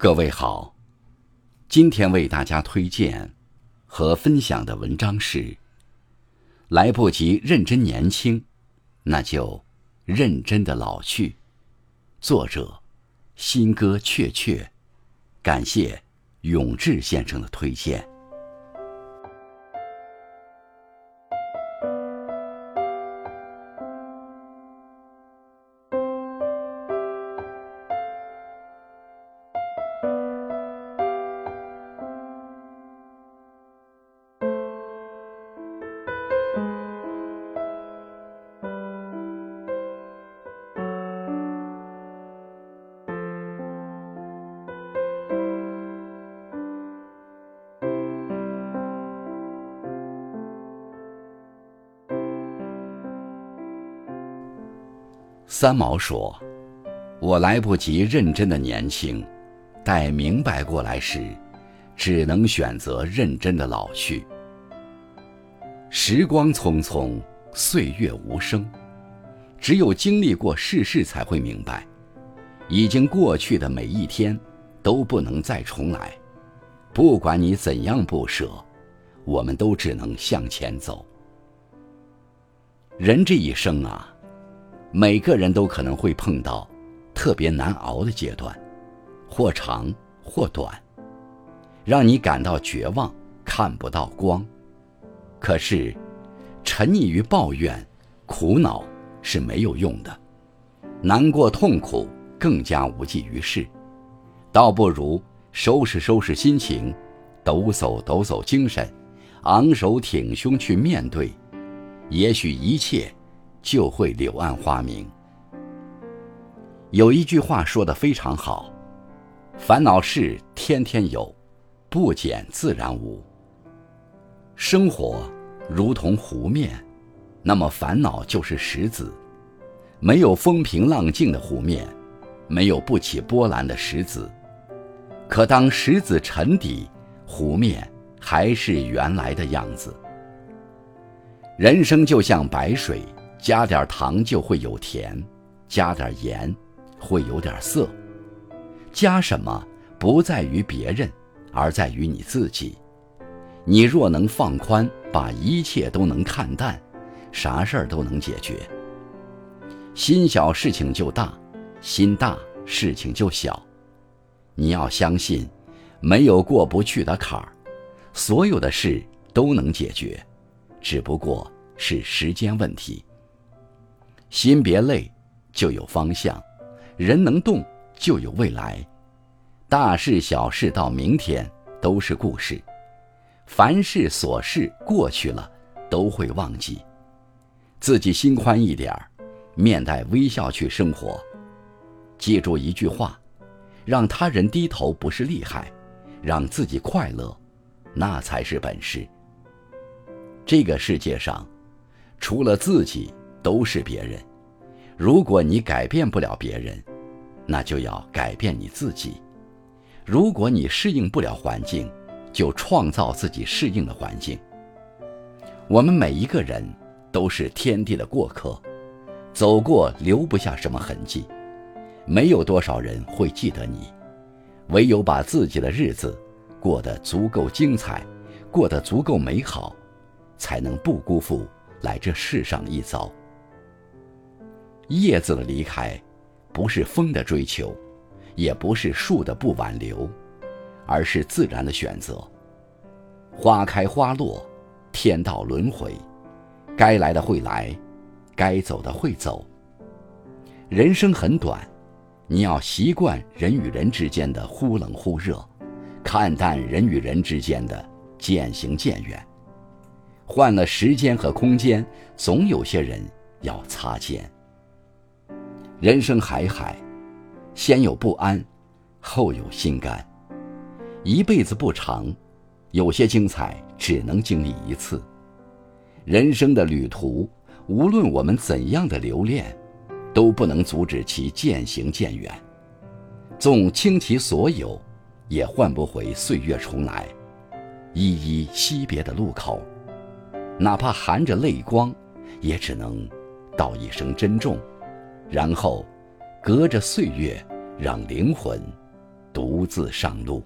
各位好，今天为大家推荐和分享的文章是：来不及认真年轻，那就认真的老去。作者：新歌雀雀，感谢永志先生的推荐。三毛说：“我来不及认真的年轻，待明白过来时，只能选择认真的老去。时光匆匆，岁月无声，只有经历过世事，才会明白，已经过去的每一天都不能再重来。不管你怎样不舍，我们都只能向前走。人这一生啊。”每个人都可能会碰到特别难熬的阶段，或长或短，让你感到绝望，看不到光。可是，沉溺于抱怨、苦恼是没有用的，难过痛苦更加无济于事。倒不如收拾收拾心情，抖擞抖擞精神，昂首挺胸去面对，也许一切。就会柳暗花明。有一句话说的非常好：“烦恼事天天有，不减自然无。”生活如同湖面，那么烦恼就是石子。没有风平浪静的湖面，没有不起波澜的石子。可当石子沉底，湖面还是原来的样子。人生就像白水。加点糖就会有甜，加点盐会有点涩。加什么不在于别人，而在于你自己。你若能放宽，把一切都能看淡，啥事儿都能解决。心小事情就大，心大事情就小。你要相信，没有过不去的坎儿，所有的事都能解决，只不过是时间问题。心别累，就有方向；人能动，就有未来。大事小事到明天都是故事，凡事琐事过去了都会忘记。自己心宽一点儿，面带微笑去生活。记住一句话：让他人低头不是厉害，让自己快乐，那才是本事。这个世界上，除了自己。都是别人。如果你改变不了别人，那就要改变你自己。如果你适应不了环境，就创造自己适应的环境。我们每一个人都是天地的过客，走过留不下什么痕迹，没有多少人会记得你。唯有把自己的日子过得足够精彩，过得足够美好，才能不辜负来这世上一遭。叶子的离开，不是风的追求，也不是树的不挽留，而是自然的选择。花开花落，天道轮回，该来的会来，该走的会走。人生很短，你要习惯人与人之间的忽冷忽热，看淡人与人之间的渐行渐远。换了时间和空间，总有些人要擦肩。人生海海，先有不安，后有心甘。一辈子不长，有些精彩只能经历一次。人生的旅途，无论我们怎样的留恋，都不能阻止其渐行渐远。纵倾其所有，也换不回岁月重来。依依惜别的路口，哪怕含着泪光，也只能道一声珍重。然后，隔着岁月，让灵魂独自上路。